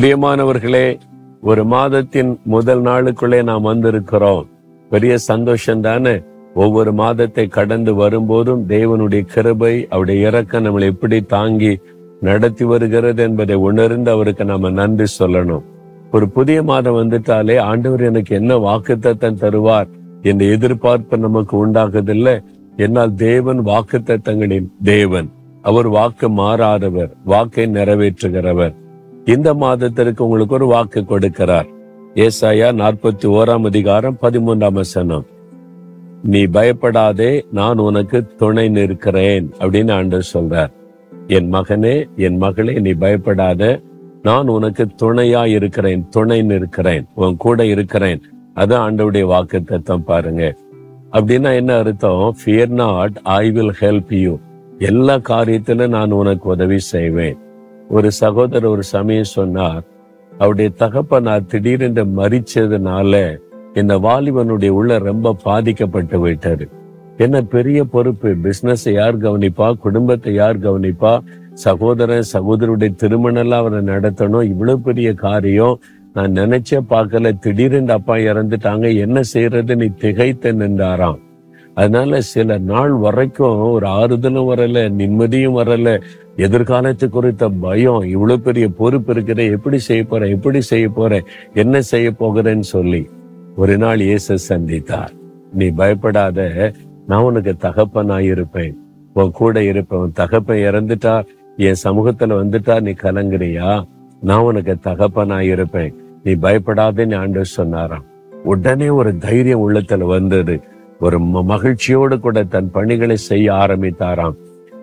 பிரியமானவர்களே ஒரு மாதத்தின் முதல் நாளுக்குள்ளே நாம் வந்திருக்கிறோம். பெரிய சந்தோஷம் தானே? ஒவ்வொரு மாதத்தை கடந்து வரும்போதும் தேவனுடைய கிருபை அவருடைய இறக்கம் நம்மளை எப்படி தாங்கி நடத்தி வருகிறது என்பதை உணர்ந்து அவருக்கு நாம நன்றி சொல்லணும். ஒரு புதிய மாதம் வந்துட்டாலே ஆண்டவர் எனக்கு என்ன வாக்குத்தத்தம் தருவார் என்ற எதிர்பார்ப்பு நமக்கு உண்டாகுதில்லை. என்னால் தேவன் வாக்குத்தத்தங்களின் தேவன். அவர் வாக்கு மாறாதவர் வாக்கை நிறைவேற்றுகிறவர். இந்த மாதத்திற்கு உங்களுக்கு ஒரு வாக்கு கொடுக்கிறார். ஏசாயா நாற்பத்தி ஓராம் அதிகாரம் பதிமூன்றாம் வசனம். நீ பயப்படாதே நான் உனக்கு துணை நிற்கிறேன் அப்படின்னு ஆண்டு சொல்றார். என் மகனே என் மகளே நீ பயப்படாத நான் உனக்கு துணையா இருக்கிறேன் துணை நிற்கிறேன் உன் கூட இருக்கிறேன். அது ஆண்டவுடைய வாக்கு தத்தம் பாருங்க. அப்படின்னா என்ன அர்த்தம்? Fear not I will help you எல்லா காரியத்திலும் நான் உனக்கு உதவி செய்வேன். ஒரு சகோதரர் ஒரு சமயம் சொன்னார் அவருடைய தகப்பனார் திடீரென்று மறிச்சதுனால இந்த வாலிபனுடைய உள்ள ரொம்ப பாதிக்கப்பட்டு போயிட்டாரு. என்ன பெரிய பொறுப்பு பிசினஸ் யார் கவனிப்பா குடும்பத்தை யார் கவனிப்பா? சகோதரன் சகோதரருடைய திருமணம் எல்லாம் அவரை நடத்தணும். இவ்வளவு பெரிய காரியம். நான் நினைச்சே பார்க்கல. திடீரென்று அப்பா இறந்துட்டாங்க. என்ன செய்யறதுன்னு நீ திகைத்து நின்றாராம். அதனால சில நாள் வரைக்கும் ஒரு ஆறுதலும் வரல நிம்மதியும் வரல. எதிர்காலத்து குறித்த பயம் இவ்வளவு பெரிய பொறுப்பு இருக்கிற எப்படி செய்ய போறேன் எப்படி செய்ய போறேன் என்ன செய்ய போகிறேன்னு சொல்லி ஒரு நாள் இயேசு சந்தித்தார். நீ பயப்படாத நான் உனக்கு தகப்பனாய் இருப்பேன். உன் கூட இருப்பேன் உன் தகப்பன் இறந்துட்டா என் சமூகத்துல வந்துட்டா நீ கலங்குறியா? நான் உனக்கு தகப்பனாய் இருப்பேன். நீ பயப்படாதேன்னு ஆண்டு சொன்னாராம். உடனே ஒரு தைரியம் உள்ளத்துல வந்தது. ஒரு ம- மகிழ்ச்சியோடு கூட தன் பணிகளை செய்ய ஆரம்பித்தாராம்.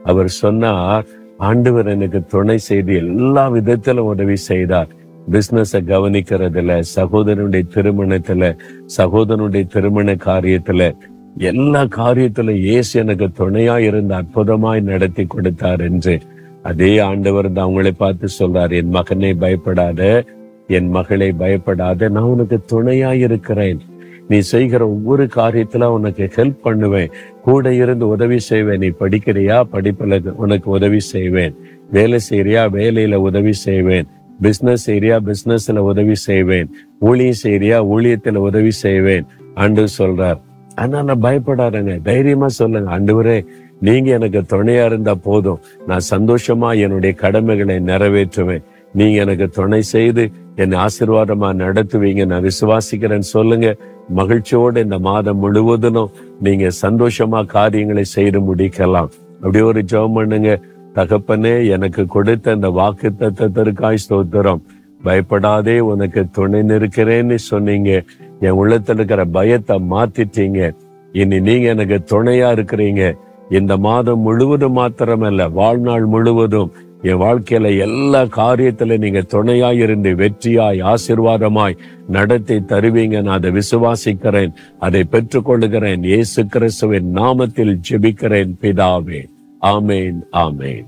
அவர் சொன்னார் ஆண்டவர் எனக்கு துணை செய்து எல்லா விதத்திலும் உதவி செய்தார். பிசினஸ கவனிக்கிறதுல சகோதரனுடைய திருமணத்துல சகோதரனுடைய திருமண காரியத்துல எல்லா காரியத்துல இயேசு எனக்கு துணையா இருந்து அற்புதமாய் நடத்தி கொடுத்தார் என்று. அதே ஆண்டவர் தான் அவங்களை பார்த்து சொல்றார் என் மகனை பயப்படாத என் மகளை பயப்படாத நான் உனக்கு துணையா இருக்கிறேன். நீ செய்கிற ஒவ்வொரு காரியத்துல உனக்கு ஹெல்ப் பண்ணுவேன். கூட இருந்து உதவி செய்வேன். நீ படிக்கிறியா? படிப்புல உனக்கு உதவி செய்வேன். வேலை செய்யறியா வேலையில உதவி செய்வேன். பிசினஸ் செய்யறியா பிசினஸ்ல உதவி செய்வேன். ஊழியம் செய்யறியா ஊழியத்துல உதவி செய்வேன். அன்று சொல்றார். நான் பயப்படாதங்க. தைரியமா சொல்லுங்க. ஆண்டவரே நீங்க எனக்கு துணையா இருந்தா போதும். நான் சந்தோஷமா என்னுடைய கடமைகளை நிறைவேற்றுவேன். நீங்க எனக்கு துணை செய்து என்னை ஆசீர்வாதமா நடத்துவீங்க நான் விசுவாசிக்கிறேன்னு சொல்லுங்க. மகிழ்ச்சியோடு இந்த மாதம் முழுவதிலும் நீங்க சந்தோஷமா காரியங்களை செய்து முடிக்கலாம். அப்படி ஒரு ஜெபம் பண்ணுங்க. தகப்பனே எனக்கு கொடுத்த இந்த வாக்கு தத்தத்திற்காய் ஸ்தோத்திரம். பயப்படாதே உனக்கு துணை நிற்கிறேன்னு சொன்னீங்க. என் உள்ளத்துல இருக்கிற பயத்தை மாத்திட்டீங்க. இனி நீங்க எனக்கு துணையா இருக்கிறீங்க. இந்த மாதம் முழுவதும் மாத்திரமல்ல வாழ்நாள் முழுவதும் என் வாழ்க்கையில எல்லா காரியத்துல நீங்க துணையாய் இருந்து வெற்றியாய் ஆசீர்வாதமாய் நடத்தி தருவீங்க. நான் அதை விசுவாசிக்கிறேன் அதை பெற்றுக்கொள்ளுகிறேன். இயேசு கிறிஸ்துவின் நாமத்தில் ஜெபிக்கிறேன் பிதாவே. ஆமேன் ஆமேன்.